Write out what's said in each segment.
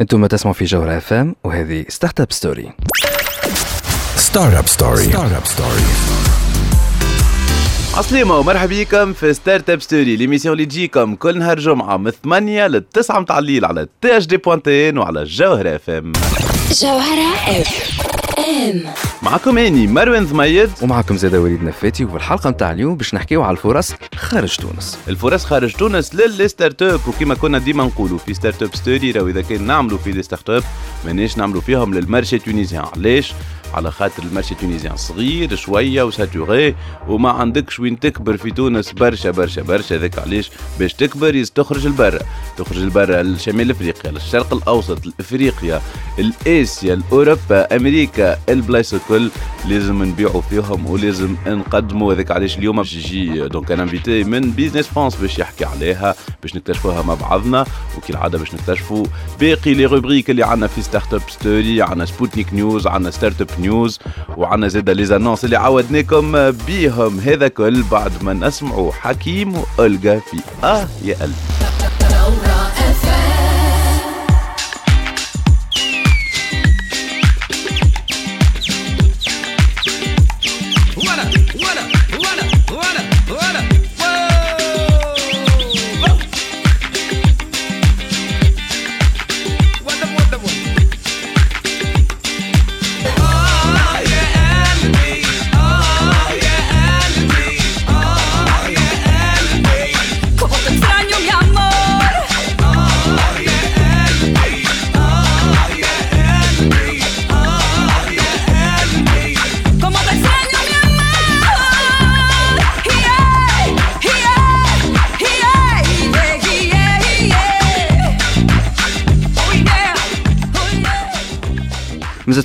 أنتم تسمعوا في جوهرة FM وهذه Startup Story Startup Story Startup Story عسلامة ومرحبا بكم في Startup Story l'émission اللي تجيكم كل نهار جمعة من 8 ل 9 متاع الليل على تي اش دي بوانتين وعلى جوهرة FM جوهرة FM معكم إني مروان ضميد ومعكم زاد وليد نفاتي. وفي الحلقة متاع اليوم باش نحكيو على الفرص خارج تونس. الفرص خارج تونس لل startup وكما كنا ديما نقولوا في Startup Story راهو إذا كان نعملوا في ال startup ماناش نعملوا فيهم لل marché tunisien. علاش؟ على خاطر ال marché tunisien صغير شوية و saturé وما عندكش وين تكبر في تونس برشا برشا برشا هذاك علاش؟ باش تكبر تخرج لبرا تخرج لبرا لشمال إفريقيا للشرق الأوسط لإفريقيا الاسيا الاوروبا أمريكا البلايص الكل لازم نبيعوا فيهم ولازم نقدموا. هذاك علاش اليوم باش يجي donc un invité من Business France باش يحكي عليها باش نكتشفوها مع بعضنا وكي العاده باش نكتشفوا باقي les rubriques اللي عندنا في Startup Story عندنا Spotnik News عندنا Startup News وعندنا زاده les annonces اللي عودناكم بيهم. هذا كل بعد ما نسمعوا حكيم وألقى في آه يا قلبي.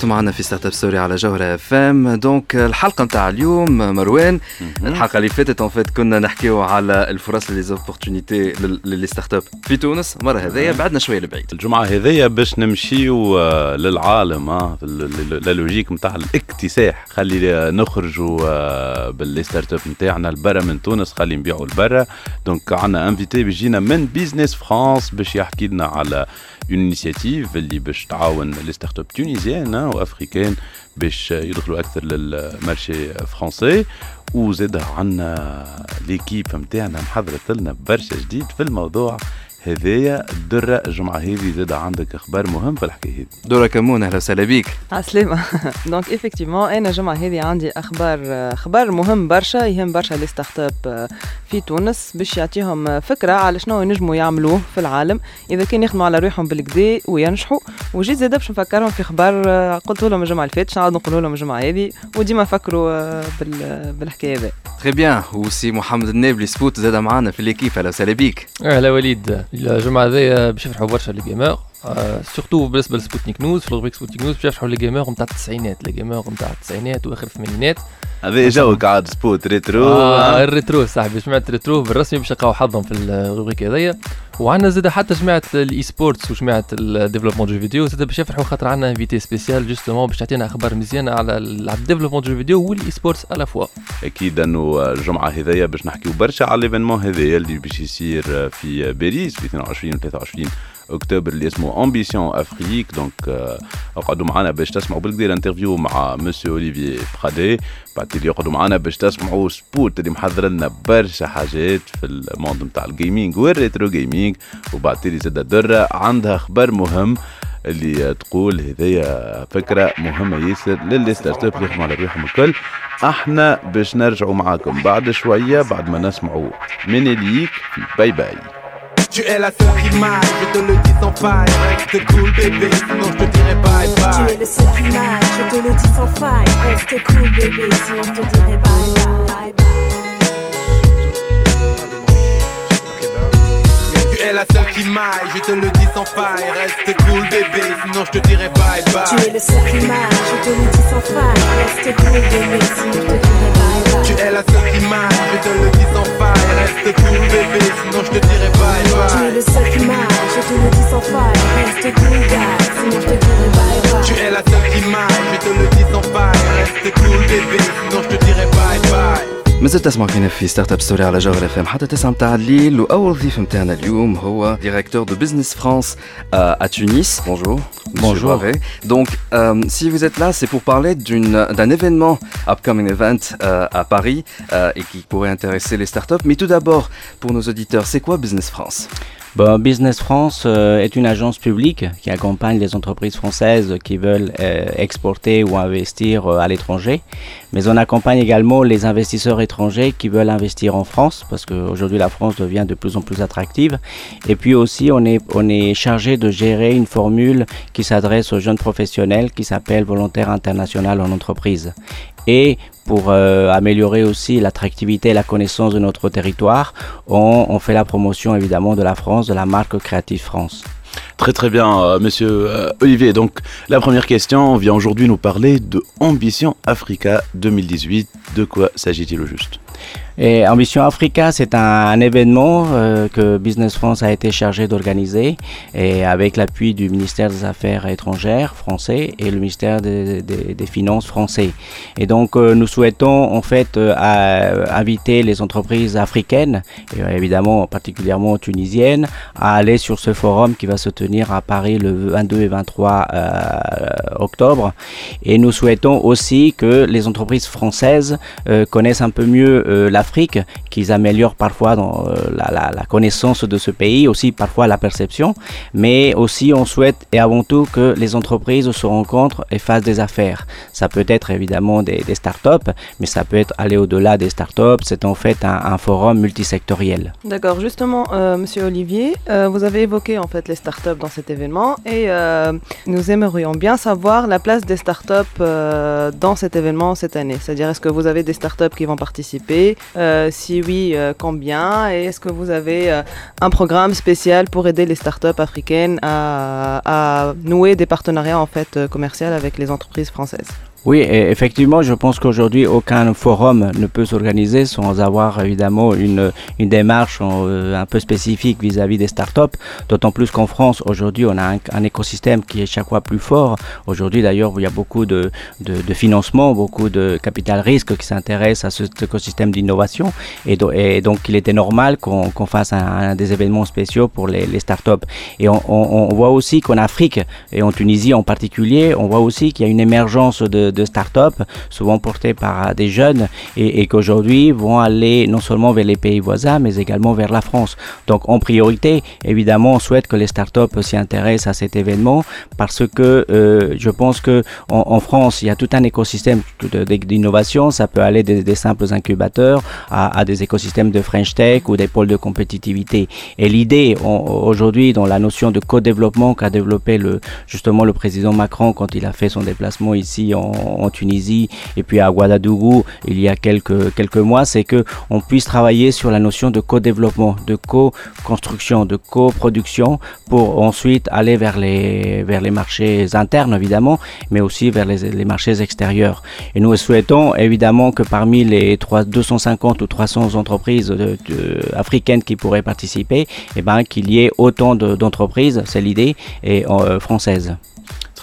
مازلتوا معنا في Startup Story على جوهرة FM donc الحلقة متاع اليوم مروان. الحلقة اللي فاتت en fait كنا نحكيو على الفرص les opportunités ل les startups في تونس. المرة هذيا بعدنا شوية لبعيد. الجمعة هذيا باش نمشيو آه، للعالم آه la logique نتاع الاكتساح. خلي نخرجوا آه، ب les startups نتاعنا لبرا من تونس. خلي نبيعوا لبرا. donc عندنا invité بيجينا من Business France باش يحكي لنا على une initiative اللي باش تعاون les startups tunisiennes آه، و africaines باش يدخلوا أكثر لل marché français وزاد عندنا l'équipe نتاعنا محضرت لنا برشا جديد في الموضوع. هذايا درة الجمعة هذه زاد عندك إخبار مهم في الحكاية هذه. درة كمون أهلا وسهلا بيك. عسلامة. donc effectivement أنا الجمعة هذه عندي إخبار إخبار مهم برشا. يهم برشا les startups في تونس باش يعطيهم فكرة على شنو ينجموا يعملوه في العالم. إذا كان يخدموا على روحهم بالكدا وينجحوا. وجيت زادة باش نفكرهم في إخبار قلت لهم الجمعة اللي فاتت نعاود نقول لهم الجمعة هذه؟ وديما فكروا بال- بالحكاية هذه très bien وسي محمد النابلي سبوت زاد معنا في l'équipe أهلا وسهلا بيك. أهلا وليد. الجمعه هذيا باش يفرحوا برشا les gamers surtout بالنسبة لسبوتنيك نيوز في الروبريك Spotnik News باش يفرحوا les gamers نتاع التسعينات les gamers نتاع التسعينات وآخر الثمانينات. هذا جوك عاد سبوت rétro. آه. ال rétro صاحبي جماعة ال rétro بالرسمي باش يلقاو حظهم في ال rubrique هذيا وعندنا زاد حتى جماعة ال e-sports وجماعه ال développement jeux vidéo زاد باش يفرحوا خاطر عندنا invité spécial justement باش تعطينا أخبار مزيانة على ال développement jeux vidéo وال e-sports على فوا أكيد أنه الجمعة هذيا باش نحكيو برشا على ال événement هذايا اللي باش يصير في باريس في 22 و 23 اكتوبر اللي اسمه Ambition Afrique donc اقعدوا معنا باش تسمعوا بالكدا interview مع مسيو اوليفي فرادي بعد اللي يقعدوا معنا باش تسمعوا سبوت اللي محضر لنا برشا حاجات في ال monde نتاع ال gaming وال retro gaming وبعد اللي زاد درة عندها خبر مهم اللي تقول هذيا فكرة مهمة ياسر ل les startups يخدموا على روحهم الكل إحنا باش نرجعوا معاكم بعد شوية بعد ما نسمعوا منيليك في Bye Bye Tu es la seule qui m'aille, je te le dis sans faille. Reste cool bébé, sinon je te dirai bye Tu bye. es le seul qui m'aille, je te le dis sans faille. Reste cool, bébé, sinon je te dirai bye bye. Tu es la seule qui m'aille, je te le dis sans faille. Reste cool bébé, sinon je te dirai bye Tu bye. es le seul qui m'aille, je te le dis sans faille. Reste cool, bébé, sinon je te dirai bye bye. Tu es la seule qui m'aille, je te le dis sans faille. Reste cool bébé, sinon je te dirai bye Tu es bye. le seul qui m'aille, je te le dis sans faille. Reste cool, gars, sinon je te dirai bye bye. Tu es la seule qui m'aille, je te le dis sans faille. Reste cool bébé, sinon je te dirai bye bye. مازلت تسمعوا فينا في ستارت اب ستوري على جوهر اف ام حتى 9 متاع الليل واول ضيف متاعنا اليوم هو ديريكتور دو بزنس فرانس à Tunis. Bonjour. Monsieur Bonjour. Boiré. Donc, euh, si vous êtes là, c'est pour parler d'une- d'un événement, upcoming event euh, à Paris euh, et qui pourrait intéresser les startups. Mais tout d'abord, pour nos auditeurs, c'est quoi Business France Bon, Business France euh, est une agence publique qui accompagne les entreprises françaises qui veulent euh, exporter ou investir euh, à l'étranger. Mais on accompagne également les investisseurs étrangers qui veulent investir en France parce qu'aujourd'hui la France devient de plus en plus attractive. Et puis aussi on est, on est chargé de gérer une formule qui s'adresse aux jeunes professionnels qui s'appelle volontaire international en entreprise. Et pour euh, améliorer aussi l'attractivité et la connaissance de notre territoire, on, on fait la promotion évidemment de la France, de la marque Creative France. Très très bien, euh, monsieur euh, Olivier. Donc, la première question vient aujourd'hui nous parler de Ambition Africa 2018. De quoi s'agit-il au juste? Et Ambition Africa, c'est un, événement euh, que Business France a été chargé d'organiser et avec l'appui du ministère des Affaires étrangères français et le ministère des, Finances français. Et donc euh, nous souhaitons en fait euh, inviter les entreprises africaines et évidemment particulièrement tunisiennes à aller sur ce forum qui va se tenir à Paris le 22 et 23 euh, octobre. Et nous souhaitons aussi que les entreprises françaises connaissent un peu mieux l'Afrique, qu'ils améliorent parfois dans, euh, la, la- connaissance de ce pays, aussi parfois la perception, mais aussi on souhaite et avant tout que les entreprises se rencontrent et fassent des affaires. Ça peut être évidemment des, des startups, mais ça peut être aller au-delà des startups. C'est en fait un, forum multisectoriel. D'accord, justement, euh, Monsieur Olivier, euh, vous avez évoqué en fait les startups dans cet événement et euh, nous aimerions bien savoir la place des startups dans cet événement cette année. C'est-à-dire, est-ce que vous avez des startups qui vont participer? Si oui, euh, combien Et est-ce que vous avez euh, un programme spécial pour aider les startups africaines à, à nouer des partenariats en fait euh, commerciaux avec les entreprises françaises? Oui, effectivement, je pense qu'aujourd'hui, aucun forum ne peut s'organiser sans avoir évidemment une, une démarche euh, un peu spécifique vis-à-vis des startups. D'autant plus qu'en France, aujourd'hui, on a un, écosystème qui est chaque fois plus fort. Aujourd'hui, d'ailleurs, il y a beaucoup de, de, de financement, beaucoup de capital risque qui s'intéresse à ce- cet écosystème d'innovation. Et, do- et donc, il était normal qu'on qu'on fasse un, un des événements spéciaux pour les, les startups. Et on, on- on voit aussi qu'en Afrique, et en Tunisie en particulier, on voit aussi qu'il y a une émergence de, de start-up, souvent portées par des jeunes, et, qu'aujourd'hui vont aller non seulement vers les pays voisins, mais également vers la France. Donc en priorité, évidemment, on souhaite que les start-up s'y intéressent à cet événement, parce que euh, je pense que en, France, il y a tout un écosystème d'innovation. Ça peut aller des, simples incubateurs à, des écosystèmes de French Tech ou des pôles de compétitivité. Et l'idée aujourd'hui, dans la notion de co-développement qu'a développé justement le président Macron quand il a fait son déplacement ici en, en Tunisie et puis à Ouagadougou il y a quelques, quelques mois, c'est que on puisse travailler sur la notion de co-développement, de co-construction, de co-production pour ensuite aller vers les, vers les marchés internes évidemment, mais aussi vers les, les marchés extérieurs. Et nous souhaitons évidemment que parmi les 3, 250 ou 300 entreprises africaines qui pourraient participer, eh ben, qu'il y ait autant de- d'entreprises, c'est l'idée, et euh, françaises.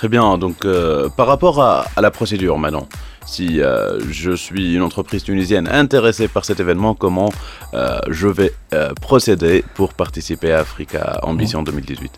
Très bien, donc euh, par rapport à, à la procédure maintenant, si euh, je suis une entreprise tunisienne intéressée par cet événement, comment euh, je vais euh, procéder pour participer à Africa Ambition 2018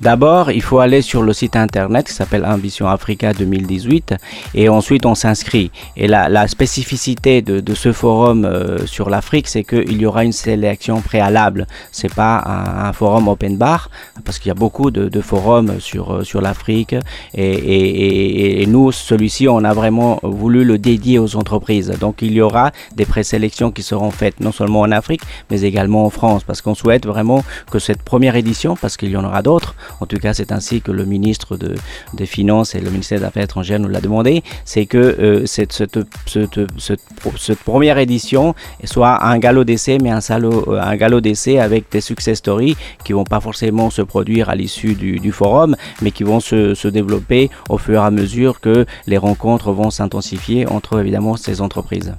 D'abord, il faut aller sur le site internet qui s'appelle Ambition Africa 2018 et ensuite on s'inscrit. Et la, la spécificité de, de ce forum euh, sur l'Afrique, c'est qu'il y aura une sélection préalable. C'est pas un, un forum open bar parce qu'il y a beaucoup de, de forums sur, euh, sur l'Afrique et, et- et- et nous, celui-ci, on a vraiment voulu le dédier aux entreprises. Donc il y aura des présélections qui seront faites non seulement en Afrique mais également en France parce qu'on souhaite vraiment que cette première édition, parce qu'il y en aura d'autres, en tout cas c'est ainsi que le ministre de, des Finances et le ministère des Affaires étrangères nous l'a demandé, c'est que euh, cette, première édition soit un galop d'essai, mais un, euh, galop d'essai avec des success stories qui vont pas forcément se produire à l'issue du, du forum, mais qui vont se, se développer au fur et à mesure que les rencontres vont s'intensifier entre évidemment ces entreprises.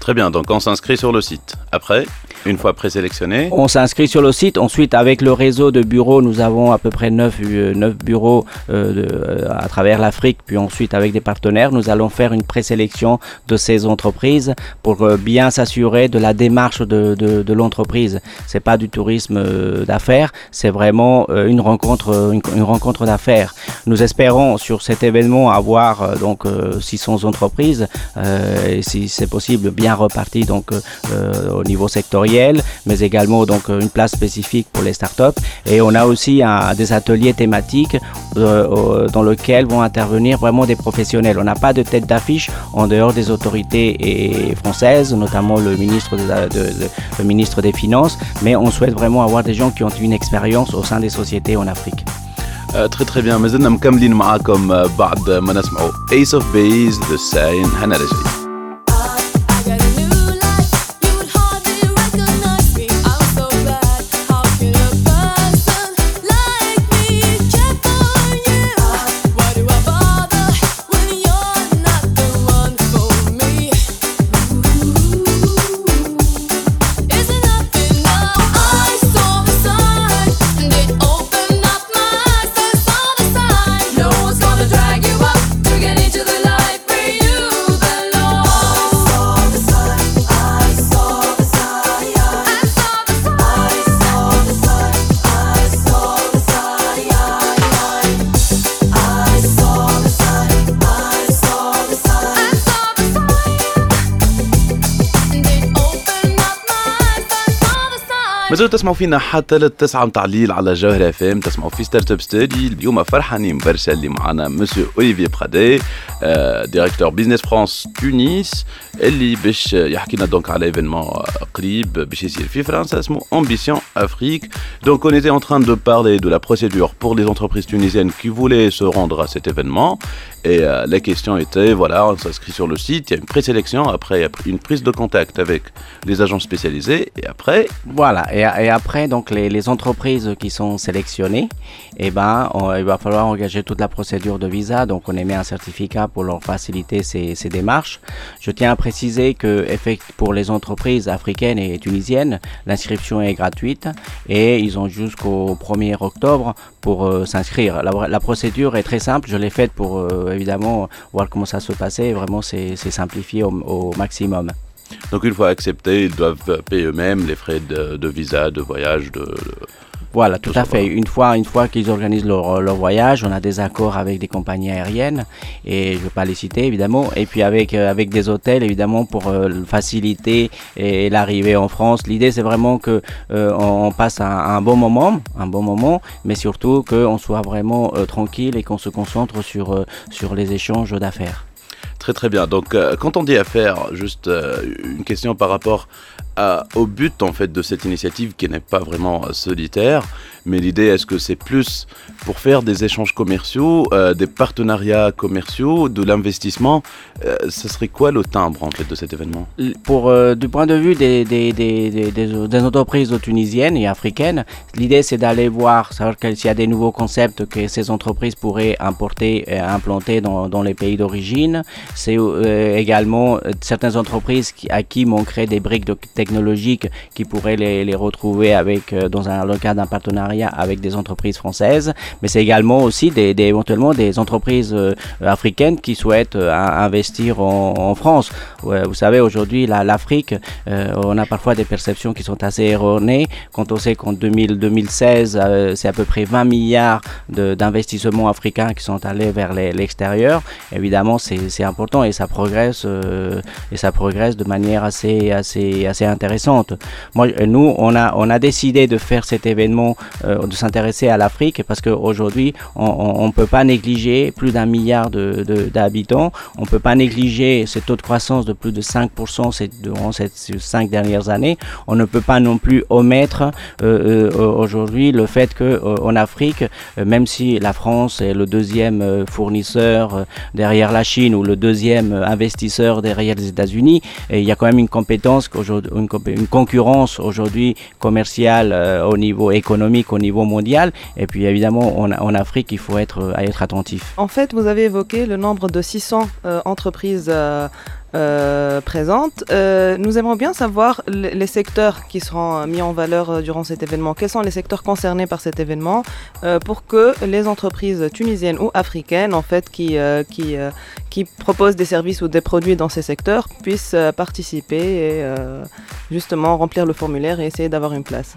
Très bien, donc on s'inscrit sur le site. Après? Une fois présélectionné On s'inscrit sur le site. Ensuite, avec le réseau de bureaux, nous avons à peu près 9, euh, neuf bureaux euh, euh, à travers l'Afrique. Puis ensuite, avec des partenaires, nous allons faire une présélection de ces entreprises pour euh, bien s'assurer de la démarche de, de, de l'entreprise. C'est pas du tourisme euh, d'affaires, c'est vraiment euh, une rencontre, euh, une, une rencontre d'affaires. Nous espérons sur cet événement avoir euh, donc euh, 600 entreprises euh, et si c'est possible bien reparties donc euh, euh, au niveau sectoriel, mais également donc euh, une place spécifique pour les startups. Et on a aussi un- des ateliers thématiques euh, euh, dans lesquels vont intervenir vraiment des professionnels. On n'a pas de tête d'affiche en dehors des autorités et françaises, notamment le ministre, des- de- de- le ministre des Finances, mais on souhaite vraiment avoir des gens qui ont une expérience au sein des sociétés en Afrique. آه، تري تري بيان مازلنا مكملين معاكم آه، بعد ما نسمعوا ايس اوف بيز ذا ساين هنا مازالوا تسمعوا فينا حتى للتسعة متاع الليل على جوهرة FM تسمعوا في Startup Story اليوم فرحانين برشا اللي معنا مسيو اوليفي برادي directeur Business France تونس اللي باش يحكي لنا donc على événement قريب باش يصير في فرنسا اسمه Ambition Afrique Donc on était en train de parler de la procédure pour les entreprises tunisiennes qui voulaient se rendre à cet événement. Et euh, la question était, voilà, on s'inscrit sur le site, il y a une présélection, après il y a une prise de contact avec les agents spécialisés, et après, Voilà, et, après, donc les, entreprises qui sont sélectionnées, eh ben, il va falloir engager toute la procédure de visa. Donc, on émet un certificat pour leur faciliter ces, démarches. Je tiens à préciser que pour les entreprises africaines et tunisiennes, l'inscription est gratuite et ils ont jusqu'au 1er octobre pour euh, s'inscrire. La, la procédure est très simple. Je l'ai faite pour euh, évidemment voir comment ça se passait. Vraiment, c'est simplifié au, maximum. donc une fois acceptés, ils doivent payer eux-mêmes les frais de visa, de voyage, de... Voilà, tout Tout à fait. Une fois, une fois qu'ils organisent leur, leur voyage, on a des accords avec des compagnies aériennes et je ne vais pas les citer évidemment. Et puis avec euh, avec des hôtels évidemment pour euh, faciliter et l'arrivée en France. L'idée c'est vraiment que euh, on, on passe un, un bon moment, un bon moment, mais surtout qu'on soit vraiment euh, tranquille et qu'on se concentre sur euh, sur les échanges d'affaires. Très très bien. Donc euh, quand on dit affaire, juste euh, une question par rapport au but en fait de cette initiative qui n'est pas vraiment euh, solitaire, mais l'idée est-ce que c'est plus pour faire des échanges commerciaux, euh, des partenariats commerciaux, de l'investissement euh, Ce serait quoi le timbre en fait de cet événement? Pour, euh, du point de vue des, entreprises tunisiennes et africaines, l'idée c'est d'aller voir, s'il y a des nouveaux concepts que ces entreprises pourraient importer et implanter dans, les pays d'origine. C'est également certaines entreprises à qui manqueraient des briques de- technologiques qui pourraient les, retrouver avec, euh, dans un, le d'un partenariat avec des entreprises françaises. Mais c'est également aussi éventuellement des entreprises euh, africaines qui souhaitent euh, in- investir en, France. Vous savez, aujourd'hui, la- l'Afrique, on a parfois des perceptions qui sont assez erronées. Quand on sait qu'en 2000 2016, euh, c'est à peu près 20 milliards d'investissements africains qui sont allés vers l'extérieur, évidemment, c'est important et ça progresse et ça progresse de manière assez, assez, assez intéressante. Moi, euh, nous, on a, on a décidé de faire cet événement, euh, de s'intéresser à l'Afrique parce qu'aujourd'hui, on ne peut pas négliger plus d'un milliard de- de- d'habitants. On ne peut pas négliger ce taux de croissance de plus de 5% ces- durant ces cinq dernières années. On ne peut pas non plus omettre euh, aujourd'hui le fait que euh, en Afrique, même si la France est le deuxième fournisseur derrière la Chine ou le deuxième investisseur derrière les États-Unis, il y a quand même une compétence, une, concurrence aujourd'hui commerciale euh, au niveau économique, au niveau mondial. Et puis évidemment, en, Afrique, il faut être, euh, être attentif. En fait, vous avez évoqué le nombre de 600 euh, entreprises euh, euh, présente. Euh, nous aimerions bien savoir le- les secteurs qui seront euh, mis en valeur euh, durant cet événement. Quels sont les secteurs concernés par cet événement euh, pour que les entreprises tunisiennes ou africaines, en fait, qui, euh, qui, qui proposent des services ou des produits dans ces secteurs puissent participer et justement remplir le formulaire et essayer d'avoir une place.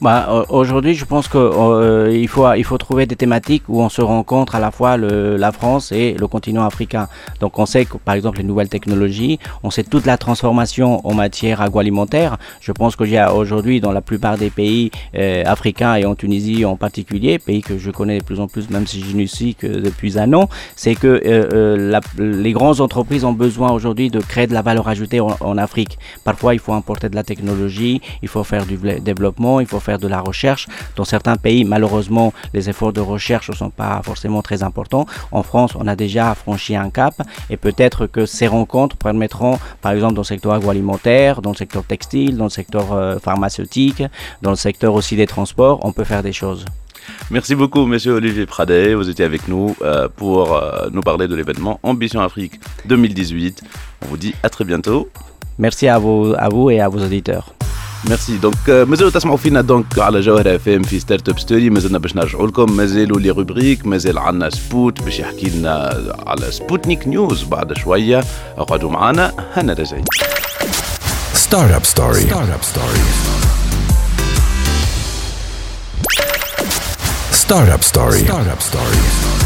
Bah, au- Aujourd'hui, je pense qu'il faut, il faut trouver des thématiques où on se rencontre à la fois le, la France et le continent africain. Donc on sait que par exemple les nouvelles technologies, on sait toute la transformation en matière agroalimentaire. Je pense a aujourd'hui dans la plupart des pays euh, africains et en Tunisie en particulier, pays que je connais de plus en plus, même si je ne suis que depuis un an, c'est que euh, euh, la- les grandes entreprises ont besoin aujourd'hui de créer de la valeur ajoutée en, en Afrique. Parfois, il faut importer de la technologie, il faut faire du développement, il faut faire de la recherche. Dans certains pays, malheureusement, les efforts de recherche ne sont pas forcément très importants. En France, on a déjà franchi un cap et peut-être que ces rencontres permettront, par exemple, dans le secteur agroalimentaire, dans le secteur textile, dans le secteur euh, pharmaceutique, dans le secteur aussi des transports, on peut faire des choses. Merci beaucoup, monsieur Olivier Pradet. Vous étiez avec nous euh, pour euh, nous parler de l'événement Ambition Afrique 2018. On vous dit à très bientôt. Merci à vous, à vous et à vos auditeurs. Merci donc مازالوا تسمعوا فينا Donc على جوهرة FM في Start-up Story مازلنا باش نرجعوا لكم مازالوا les rubriques مازال عندنا سبوت باش يحكي لنا على Sputnik News بعد شوية اقعدوا معنا هنا راجعين Startup Story. Startup Story. Startup Story. Startup Story. يدان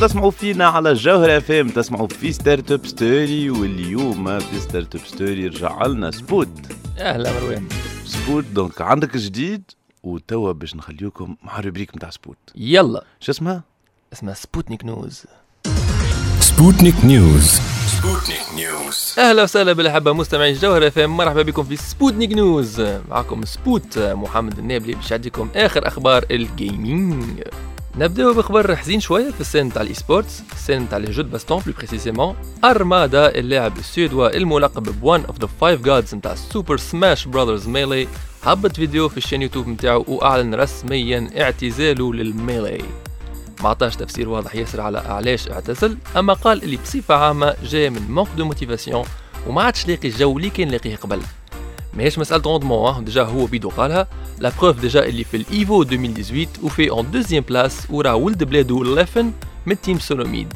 تسمعوا فينا على جوهرة FM تسمعوا في Start-up Story واليوم في Start-up Story رجع لنا سبوت أهلا مروان. سبوت donc عندك جديد وتوا باش نخليوكم مع ال rubrique نتاع سبوت يلا. شو اسمها؟ اسمها سبوتنيك نوز Sputnik News. Sputnik News. أهلا وسهلا بالأحبة مستمعي جوهرة FM مرحبا بكم في Sputnik News معكم سبوت محمد النابلي باش يعطيكم آخر أخبار ال gaming نبداو بخبر حزين شوية في ال scène تاع ال e-sports ال scène تاع les bastons plus précisément Armada اللاعب السويدي الملقب ب one of the five gods نتاع Super Smash Brothers Melee هبط فيديو في ال chaîne YouTube نتاعو وأعلن رسميا اعتزاله لل Melee. ما عطاش تفسير واضح ياسر على علاش اعتزل أما قال اللي بصفة عامة جاي من manque de motivation وما عادش لاقي الجو اللي كان لاقيه قبل. ماهيش مسألة rendement déjà هو بيدو قالها. La preuve déjà اللي في ال Evo 2018 وفي en deuxième place ورا ولد بلادو Leffen من Team SoloMid.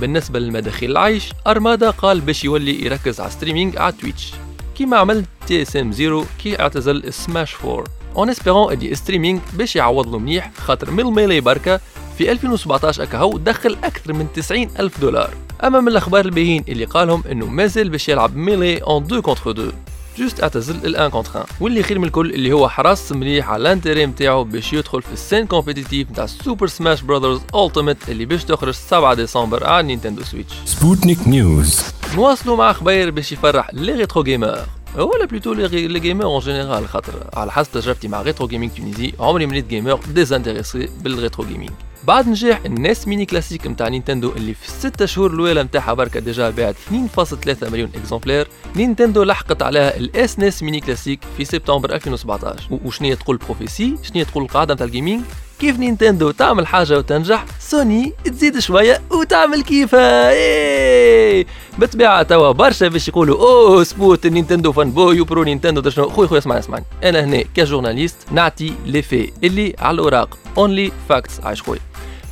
بالنسبة للمداخيل العيش Armada قال باش يولي يركز على streaming على Twitch كيما عمل TSM ZeRo كي اعتزل Smash 4 en espérant اللي streaming باش يعوض له مليح خاطر من ال Melee بركة في 2017 أكاهو دخل أكثر من 90 ألف دولار. أما من الأخبار الباهين اللي قالهم إنه مازال باش يلعب Melee en 2 contre 2 Juste اعتزل ال un contre 1 واللي خير من الكل اللي هو حرص مليح على ال entrée نتاعو باش يدخل في ال scène compétitive نتاع Super Smash Brothers Ultimate اللي باش تخرج 7 ديسمبر على Nintendo Switch Sputnik News. نواصلوا مع خباير باش يفرح les retro gamers ولا plutôt les gamers en général خاطر على حسب تجربتي مع retro gaming Tunisie عمري ما لقيت gamer désintéressé بال retro gaming بعد نجاح ال NES Mini Classic نتاع Nintendo اللي في الستة شهور الأولى نتاعها بركة déjà باعت 2.3 مليون exemplaires. Nintendo لحقت عليها ال SNES Mini Classic في سبتمبر 2017 و- وشنية تقول prophétie شنية تقول القاعدة نتاع ال gaming كيف Nintendo تعمل حاجة وتنجح؟ سوني تزيد شوية وتعمل كيفها إيه! بالطبيعة توا برشا باش يقولوا أوه سبوت Nintendo fanboy و pro Nintendo شنو خويا خويا اسمعني اسمعني. أنا هنا ك journaliste نعطي les faits اللي على الأوراق. Only facts عايش خويا.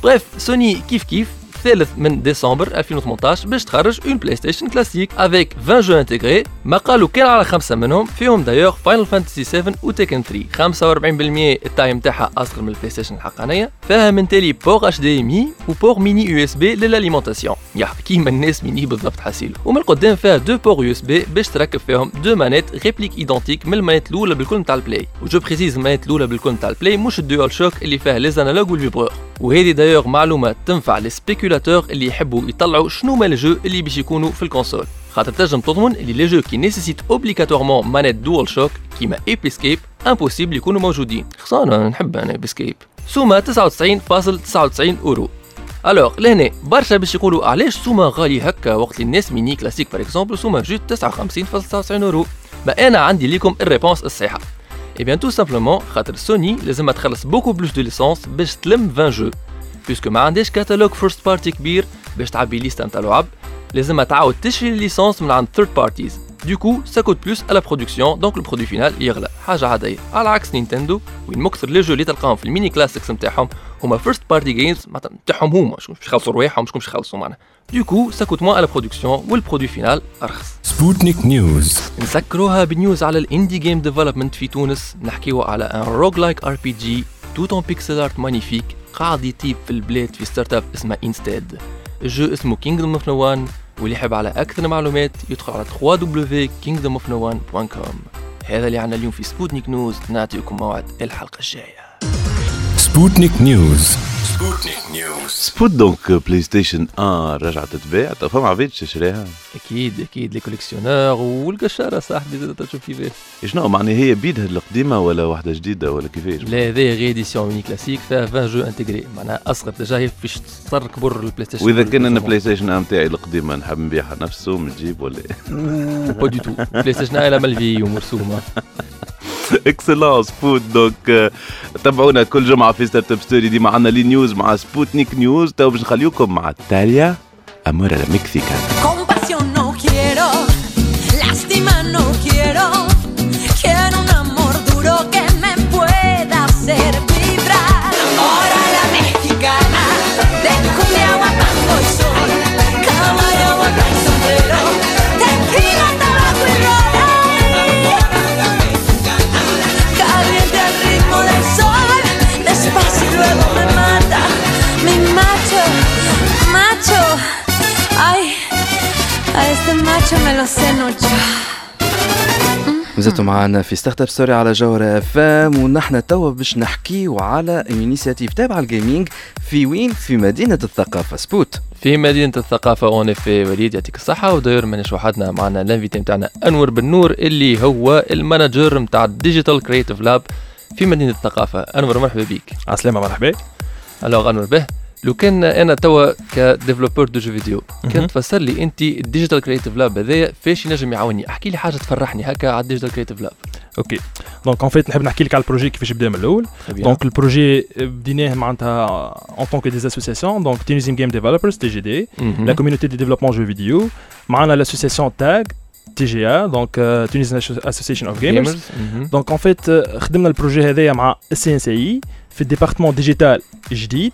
Bref, Sony, كيف كيف, الثالث من ديسمبر 2018 باش تخرج une PlayStation Classic avec 20 jeux intégrés ما قالوا كان على خمسه منهم فيهم d'ailleurs Final Fantasy 7 و Tekken 3 45% ال taille تاعها اصغر من ال PlayStation الحقانيه فيها من تالي port HDMI و port mini USB ل l'alimentation يا كيما ال NES Mini بالضبط حاسيلو ومن القدام فيها deux ports USB باش تركب فيهم deux manettes répliques identiques من ال manette الاولى بالكل نتاع ال Play و je précise ال manette الاولى بالكل نتاع ال Play مش ال DualShock اللي فيها les analogues و ال vibreur وهذه دايوغ معلومه تنفع les spéculateurs اللي يحبوا يطلعوا شنو ما ال jeux اللي باش يكونوا في ال console. خاطر تنجم تضمن اللي les jeux qui nécessitent obligatoirement manette DualShock كيما Ape Escape impossible يكونوا موجودين. خسارة نحب أنا Ape Escape سوما 99.99 أورو. Alors لهنا برشا باش يقولوا علاش سوما غالي هكا وقت ال NES Mini Classic par exemple سوما juste 59.99 أورو. ما أنا عندي ليكم ال réponse الصحيحة. Eh bien tout simplement خاطر سوني لازم تخلص beaucoup plus de licences باش تلم 20 jeux parce que ما عندهاش catalogue first party كبير باش تعبي liste نتاع لعب لازم تعاود تشري ال licences من عند third parties coûte plus à la production, donc le produit final يغلى حاجة عادية على عكس Nintendo وين مكثر les jeux اللي تلقاهم في ال Mini Classics نتاعهم هما first party games معناتها نتاعهم هما شكون باش يخلصوا رواحهم شكون باش يخلصوا معنا Du coup, ça coûte moins à la production و ال produit final أرخص Sputnik News. نسكروها ب news على ال indie game development في تونس. نحكيو على un roguelike RPG tout en pixel art magnifique قاعد يطيب في البلاد في startup اسمها انستاد ال jeu اسمه Kingdom of No One واللي يحب على أكثر معلومات يدخل على www.kingdomofno1.com هذا اللي عنا اليوم في Sputnik News نعطيكم موعد الحلقة الجاية. Sputnik News. Sputnik News. سبوت donc PlayStation 1 رجعت تتباع طب فما عباد تشريها أكيد أكيد les collectionneurs والقشارة صاحبي زاد تشوف كيفاش. شنو معناها هي بيدها القديمة ولا واحدة جديدة ولا كيفاش؟ لا هذه غير édition Mini Classic فيها 20 jeux intégrés معناها أصغر déjà هي فيش تصر كبر ال PlayStation وإذا كان أنا Play Station نتاعي القديمة نحب نبيعها نفسه نجيب ولا Pas du tout PlayStation أنا ملفي ومرسومه Excellent سبوت donc تابعونا كل جمعة في Start-up Story ديما عندنا les news مع Sputnik News تو باش نخليوكم مع Thalía Amor a la Mexicana زدتوا معنا في Start-up Story على جوهرة FM ونحن توا باش نحكيو على initiative تابعة ال gaming في وين؟ في مدينة الثقافة. سبوت. في مدينة الثقافة en effet وليد يعطيك الصحة و d'ailleurs مانيش وحدنا معنا ال invité نتاعنا أنور بن نور اللي هو ال manager نتاع ال Digital Creative Lab في مدينة الثقافة. أنور مرحبا بك. عسلامة مرحبا. Alors انور به. لو كان أنا توا ك développeur de jeux vidéo. كان تفسر لي انت ال Digital Creative Lab هذايا فاش ينجم يعاوني. أحكي لي حاجة تفرحني هكا على ال Digital Creative Lab. OK. donc en fait نحب نحكي لك على ال projet كيفاش بدأ من الأول. donc ال projet بديناه معناتها en tant que des associations donc Tunisian Game Developers TGD la communauté de développement jeux vidéo معنا l'association TAG T G A donc Tunisian Association of Gamers donc en fait خدمنا ال projet هذايا مع ال CNCI في ال département digital جديد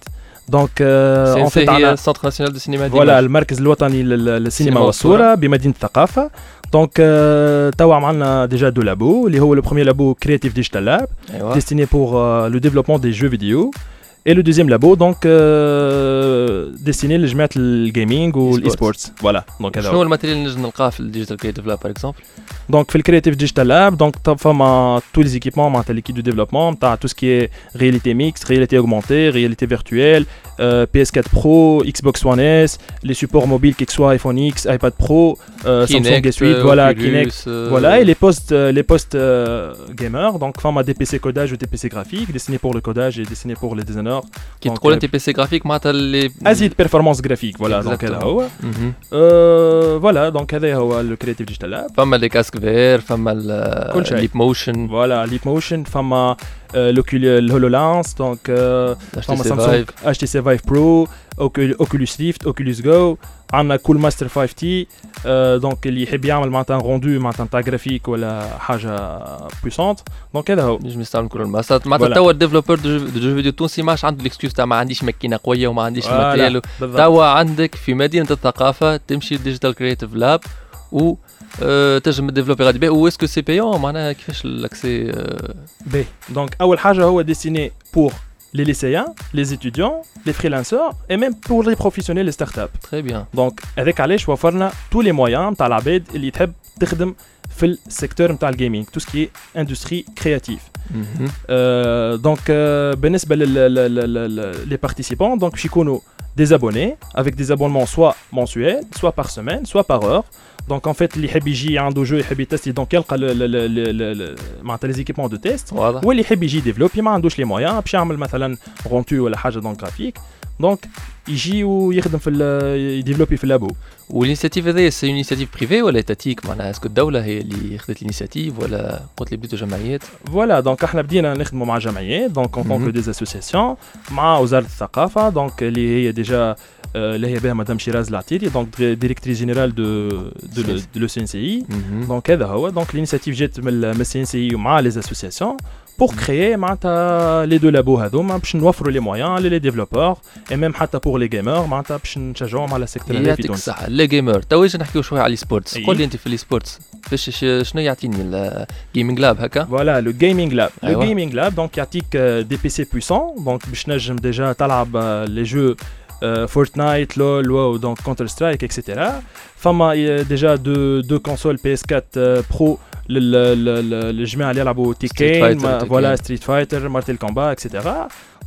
donc en fait هي على Centre National de Cinéma voilà المركز الوطني لل- للسينما والصورة بمدينه الثقافه دونك توا عملنا ديجا دو لابو اللي هو لو بروميير لابو كرياتيف ديجيتال لاب pour euh, le développement des jeux vidéo. Et le deuxième labo, donc, euh, destiné لجماعة الجيمنج والاي سبورتس فوالا دونك هذا شنو هو الماتيريال اللي نجم نلقاه في الديجيتال كريتيف لاب باغ اكزومبل دونك في الكرياتيف ديجيتال لاب دونك فما تو لي زيكيبمون معناتها ليكيب دو ديفلوبمون تاع تو سكي رياليتي ميكس رياليتي اوغمونتي رياليتي فيرتويل بي اس 4 برو اكس بوكس 1 اس لي سبورts موبيل كيك سوا ايفون اكس ايباد برو سامسونج اس 8 فوالا كينكت Voilà, et les postes, euh, les postes euh, gamers, donc format des PC codage ou des PC graphiques, destinés pour le codage et destinés pour les designers. كي Donc, تقول euh, انت بي سي جرافيك معناتها اللي Asie de performance graphique, voilà, donc Exactement. هذا هو. مهم. Euh, voilà, donc هذا هو le Creative Digital Lab. فما لي كاسك فير فما كل شيء. الليب موشن Voilà, Leap Motion, فما euh, l'Oculus- le HoloLens, donc euh, فما HTC Samsung Vive HTC Vive Pro, Ocul- Oculus Rift, Oculus Go, عندنا Cooler Master 5 T donc اللي يحب يعمل معناتها rendu معناتها نتاع جرافيك ولا حاجة puissante donc هذا هو. نجم يستعمل كل الماسات معناتها. توا ال développeur de jeux vidéo تونسي ماش عنده ال excuse تاع ما عنديش ماكينة قوية وما عنديش matériel. توا عندك في مدينة الثقافة تمشي Digital Creative Lab و آه، تنجم développer غادي بيه. و est-ce que c'est payant معناها كيفاش ال accès آه، باهي donc أول حاجة هو destiné pour les lycéens, les étudiants, les freelancers et même pour les professionnels les startups. Très bien. Donc, avec Alech, nous tous les moyens pour les qui veulent le secteur du gaming, tout ce qui est industrie créative. Mhm. Euh, donc, euh, ben, les participants, donc, nous des abonnés, avec des abonnements soit mensuels, soit par semaine, soit par heure. Donc en fait, les habiji un hein, jeu et tester dans quel les équipements de test. Ou les habiji développent, ils ont les moyens, puis ils مثلا rendu ou la حاجه dans le graphique. Donc ils jouent, ils développent le labo. والانيسياتيف هذايا سي انيسياتيف بريفي ولا تاتيك معناها اسكو الدولة هي اللي خذت الانيسياتيف ولا قلت لي بيتو جمعيات فوالا دونك إحنا بدينا نخدموا مع جمعيات دونك اون. طونك دي اسوسياسيون مع وزاره الثقافه دونك اللي هي ديجا اللي هي بها مدام شيراز العتيري دونك ديريكتريس جينيرال دو دو لو سي ان سي اي دونك هذا هو دونك الانيسياتيف جات من السي ان سي ومع لي اسوسياسيون بور كريي معناتها لي دو لابو هذوما باش نوفروا لي مويان لي ديفلوبور اي ميم حتى بور لي جيمر معناتها باش نشجعوهم على السيكتور هذا في يعطيك تونس الصحة لي جيمر تو اجي نحكيو شوية على السبورتس أي. قول لي انت في السبورتس فاش ش- شنو يعطيني الجيمنج لاب هكا فوالا لو جيمنج لاب لو أيوة. جيمنج لاب دونك يعطيك دي بي سي بويسون دونك باش نجم ديجا تلعب لي جو Euh, Fortnite, LoL, WoW, donc Counter-Strike, etc. فما déjà deux, consoles PS4 euh, Pro للجماعة Tekken, euh, voilà Street Fighter, Mortal Kombat, etc.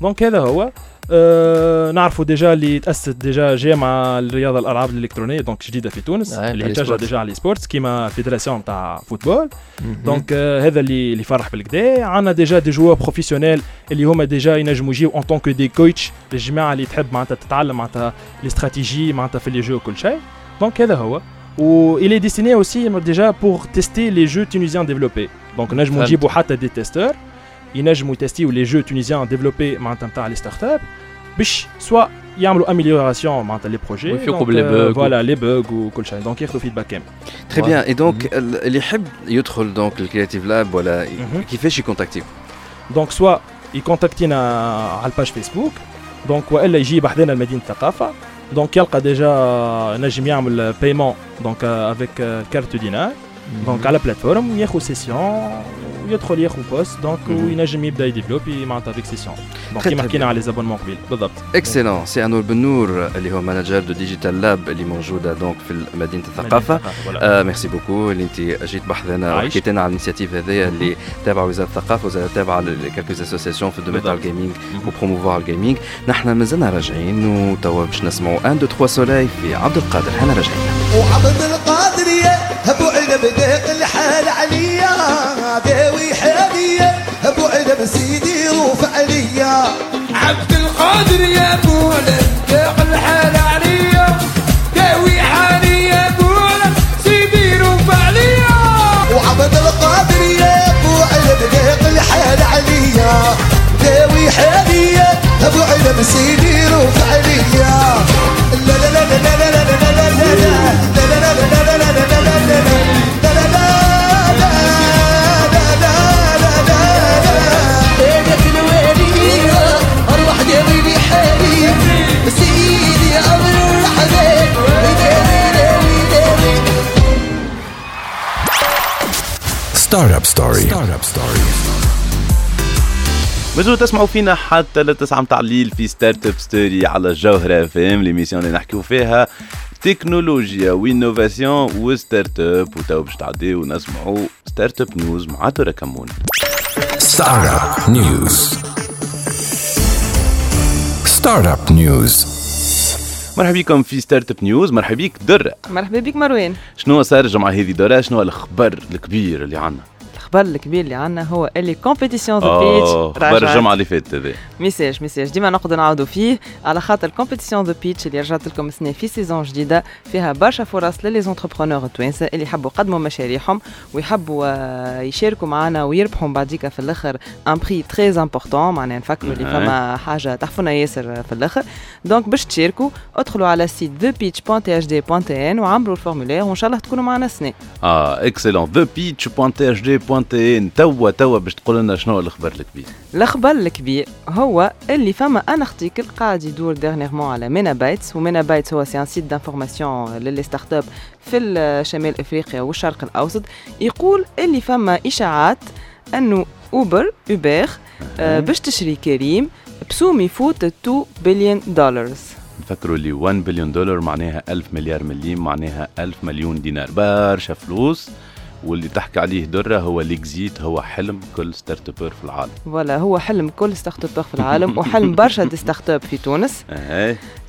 Donc, là, ouais. كومبا اكسيتيرا دونك هذا هو أه نعرفوا ديجا اللي تاسست ديجا جامعه الرياضه الالعاب الالكترونيه دونك جديده في تونس آه، اللي على تشجع الإسبورت. ديجا على السبورتس كيما فيدراسيون تاع فوتبول مهم. دونك آه، هذا اللي اللي فرح بالكدا عندنا ديجا دي جوار بروفيسيونيل اللي هما ديجا ينجموا يجيو اون طونك دي كوتش للجماعه اللي تحب معناتها تتعلم معناتها الاستراتيجي معناتها في لي جو وكل شيء دونك هذا هو و il est destiné aussi déjà pour tester les jeux tunisiens développés donc نجموا فهمت. نجيبوا حتى دي تيستور ينجموا يتستيو لي جو تونيزيان ديفلوبي معناتها نتاع لي ستارت اب باش سوا يعملوا اميليوراسيون معناتها لي بروجي ويفيقوا باللي بوغ و- فوالا لي بوغ وكل شيء دونك ياخذوا فيدباك كامل تري بيان اي دونك اللي يحب يدخل دونك الكرياتيف لاب ولا مهم. كيفاش يكونتاكتيو دونك سوا يكونتاكتينا على الباج فيسبوك دونك والا يجي بحذنا لمدينه الثقافه دونك يلقى ديجا نجم يعمل بايمون دونك افيك كارت دينار دونك على بلاتفورم ياخذ سيسيون ويدخل ياخذ بوست دونك مهم. وينجم يبدا يديفلوبي معناتها افيك سيسيون دونك Très, كيما très حكينا bien. على لي زابونمون قبيل بالضبط اكسلون سي انور بن نور اللي هو مانجر دو ديجيتال لاب اللي موجوده دونك في مدينه الثقافه فوالا. آه ميرسي بوكو اللي انت جيت بحثنا عايش. وحكيت لنا على الانيسياتيف هذيا اللي تابعه وزاره الثقافه وزاره تابعه لكالكوز اسوسياسيون في الدومين تاع بالضبط. الجيمنج مهم. وبروموفوار الجيمنج نحن مازلنا راجعين وتوا باش نسمعوا ان دو تخوا سولاي في عبد القادر حنا راجعين وعبد القادر يا بعد بدق الحال عليا. ذوي حالية بعد بسيدي روف عليا عبد القادر يا بولا بدق الحال عليا. داوي حالي يا بولا سيدي روف عليا وعبد القادر يا بولا بدق الحال عليا. ذوي حالية بعد بسيدي روف عليا لا لا لا لا لا لا Start Story Start ستوري مازلوا تسمعوا فينا حتى لتسعة متاع الليل في Start-up Story على الجوهرة FM l'émission اللي نحكيو فيها تكنولوجيا و innovation و start-up وتو باش تعديو ونسمعوا Start-up News مع درة كمون. Startup News. Startup News. مرحبا بكم في Start-up News. مرحبا بك درة مرحبا بك مروان. شنو صار الجمعة هذه درة شنو الخبر الكبير اللي عندنا؟ الخبر الكبير اللي عندنا هو اللي compétition The Pitch خبر الجمعة اللي فاتت هذا message message ديما نقعد نعاودوا فيه على خاطر compétition The Pitch اللي رجعت لكم السنة في saison جديدة فيها برشا فرص ل les entrepreneurs التوانسة اللي يحبوا يقدموا مشاريعهم ويحبوا آه، يشاركوا معنا ويربحوا بعديك في الأخر un prix très important معناها نفكروا اللي فما حاجة تحفونة ياسر في الأخر. donc باش تشاركوا ادخلوا على site The Pitch www.thd.tn وعمروا ال formulaire وإن شاء الله تكونوا معنا السنة. آه excellent thepitch.thd.tn 21 توا توا باش تقول لنا شنو الخبر الكبير؟ الخبر الكبير هو اللي فما un article قاعد يدور dernièrement على MENAbytes و MENAbytes هو c'est un site d'information ل les start-up في شمال إفريقيا والشرق الأوسط. يقول اللي فما إشاعات أنه أوبر أوبر آه باش تشري كريم بسوم يفوت 2 بليون دولار نفكروا اللي 1 بليون دولار معناها 1000 مليار مليم معناها 1000 مليون دينار. برشا فلوس. واللي تحكي عليه درة هو l'exit هو حلم كل start-upper في العالم. voilà هو حلم كل start-up في العالم وحلم برشا des start-up في تونس.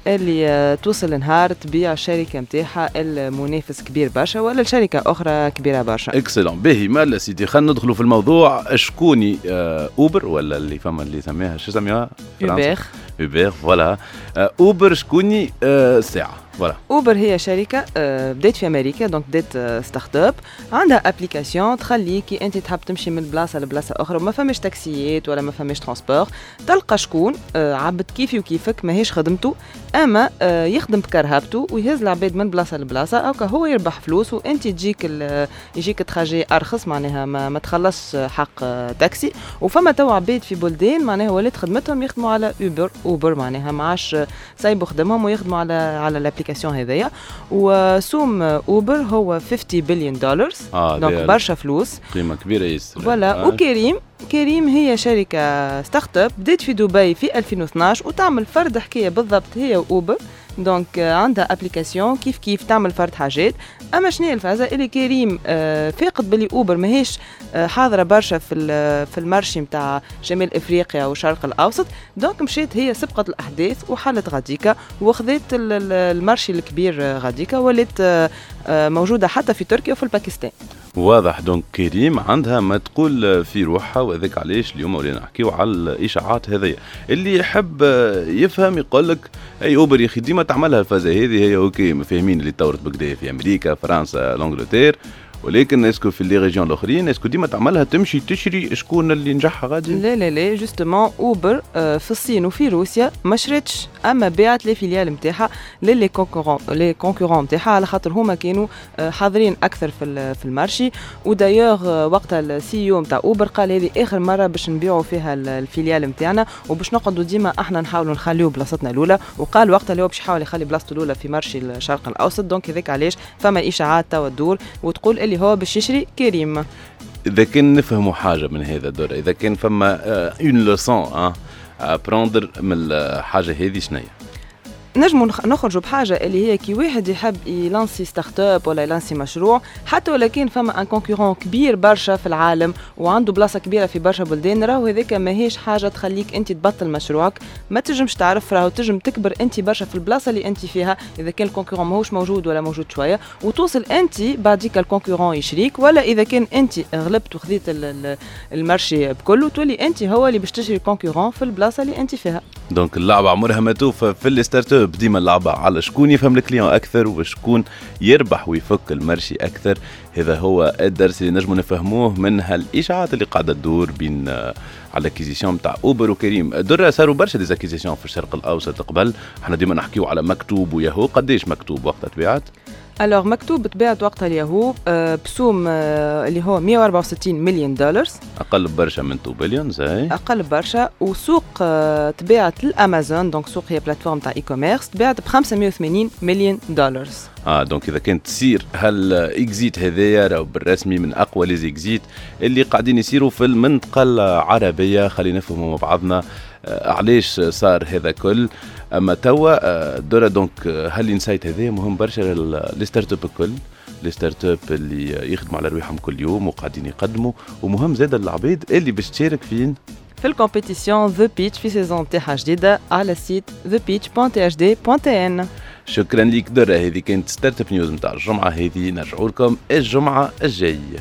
اللي آه، توصل نهار تبيع الشركة نتاعها المنافس كبير برشا ولا لشركه أخرى كبيرة برشا. excellent باهي مالا سيدي خلينا ندخلوا في الموضوع. شكوني آه اوبر ولا اللي فما اللي سميها شو سميها اوبر اوبر voilà. آه اوبر شكوني؟ آه ساعة. voilà اوبر هي شركة آه، بدأت في أمريكا donc بدأت آه، start-up عندها application تخليكي أنت تحب تمشي من بلاصة لبلاصة أخرى ما فماش تاكسيات ولا ما فماش transport تلقى شكون آه، عبد كيفي وكيفك ماهيش خدمته أما آه، يخدم بكرهبته ويهز العباد من بلاصة لبلاصة. أو هو يربح فلوس وأنت تجيك يجيك trajet أرخص معناها ما, ما تخلصش حق آه، تاكسي وفما تو عباد في بلدان معناها ولات خدمتهم يخدموا على اوبر اوبر معناها ما عادش سيبوا خدمهم ويخدموا على على ال application هذايا. وسوم أوبر هو 50 بليون دولار آه donc برشا فلوس. قيمة كبيرة ياسر voilà. آه. وكريم كريم هي شركة start-up بدأت في دبي في 2012 وتعمل فرد حكاية بالضبط هي وأوبر donc آه، عندها application كيف كيف تعمل فرد حاجات. أما شنو هي الفازة؟ اللي كريم آه، فاقد باللي أوبر ماهيش آه، حاضرة برشا في في ال marché نتاع شمال إفريقيا والشرق الأوسط. donc مشيت هي سبقت الأحداث وحلت غاديكا وخذت ال- ال- ال marché الكبير آه، غاديكا ولات موجودة حتى في تركيا وفي الباكستان. واضح. donc كريم عندها ما تقول في روحها وذاك علاش اليوم ولينا نحكيو على الإشاعات هذيا. اللي يحب يفهم يقول لك أي أوبر يا أخي ديما تعملها الفازة هذه هي OK فاهمين اللي تطورت بكدا في أمريكا فرنسا l'Angleterre ولكن est-ce que في les régions الاخرين est-ce que ديما تعملها تمشي تشري شكون اللي نجحها غادي. لا لا لا justement اوبر آه، في الصين وفي روسيا ما شريتش أما باعت les filiales نتاعها ل les concurrents les concurrents نتاعها على خاطر هما كانوا آه، حاضرين أكثر في في ال marché. ودايوغ آه، وقتها ال CEO نتاع اوبر قال هذه آخر مرة باش نبيعوا فيها ال- الfiliales نتاعنا وباش نقعدوا ديما إحنا نحاولوا نخليو بلاصتنا الأولى. وقال وقتها اللي هو باش يحاول يخلي بلاصته الأولى في marché الشرق الأوسط donc هذاك علاش؟ فما إشاعات توا تدور وتقول اللي هو باش يشري كريم. إذا كان نفهموا حاجة من هذا الدور إذا كان فما une leçon à prendre من الحاجة هذه شنيا نجموا نخ- نخرجوا بحاجة اللي هي كي واحد يحب يلانسي startup ولا يلانسي مشروع حتى ولا كان فما un concurrent كبير برشا في العالم وعنده بلاصة كبيرة في برشا بلدان راهو هذاك ماهيش حاجة تخليك انت تبطل مشروعك. ما تجمش تعرف راهو تجم تكبر انت برشا في البلاصة اللي انت فيها إذا كان ال concurrent ماهوش موجود ولا موجود شوية وتوصل انت بعديك ال concurrent يشريك ولا إذا كان انت غلبت وخذيت ال- ال- ال marché بكله تولي انت هو اللي باش تشري ال concurrent في البلاصة اللي انت فيها. donc اللعبة عمرها ما توفى في ال startup. ديما اللعبة على شكون يفهم ال client أكثر وشكون يربح ويفك ال marché أكثر. هذا هو الدرس اللي نجمو نفهموه من هالإشاعات اللي قاعدة تدور بين آه، على ال acquisition نتاع أوبر وكريم. درة صاروا برشا des acquisitions في الشرق الأوسط قبل. إحنا ديما نحكيو على مكتوب وياهو. قديش مكتوب وقتها تبيعت الوغ مكتوب تباعت وقتها اليهو آه، بسوم آه، اللي هو 164 مليون دولار أقل برشا من 2 بليون زي. أقل برشا. وسوق آه، تباعت للامازون donc سوق هي plateforme تاع e-commerce تباعت ب 580 مليون دولار آه donc إذا كانت تصير هال exit هذايا راهو بالرسمي من أقوى les exits اللي قاعدين يصيروا في المنطقة العربية؟ خلينا نفهموا مع بعضنا علاش صار هذا كل؟ أما توا آه دورا donc آه، هال insight هذايا مهم برشا لل startup الكل les startups اللي يخدموا على رواحهم كل يوم وقاعدين يقدموا ومهم زادة العباد اللي باش تشارك فين في ال compétition The Pitch في saison تاعها جديدة على ال site thebeach.hd.n شكرا ليك درة هذه كانت Startup News نتاع الجمعة هذه نرجعوا لكم الجمعة الجاية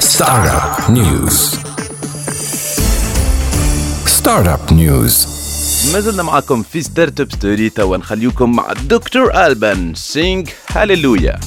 Startup News. Startup News. ما زلنا معكم في Startup Story توا نخليكم مع دكتور البان سينج هاليلويا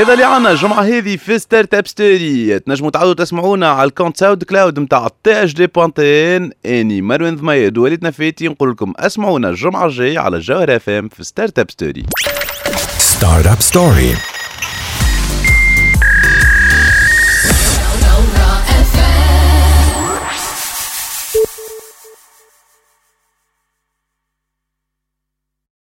هذا اللي عنا الجمعة هذه في Startup Story تنجموا تعاودوا تسمعونا على ال compte SoundCloud نتاع THD point TN أني مروان ضميد وليد نفاتي نقول لكم اسمعونا الجمعة الجاية على جوهر FM في Startup Story Startup Story.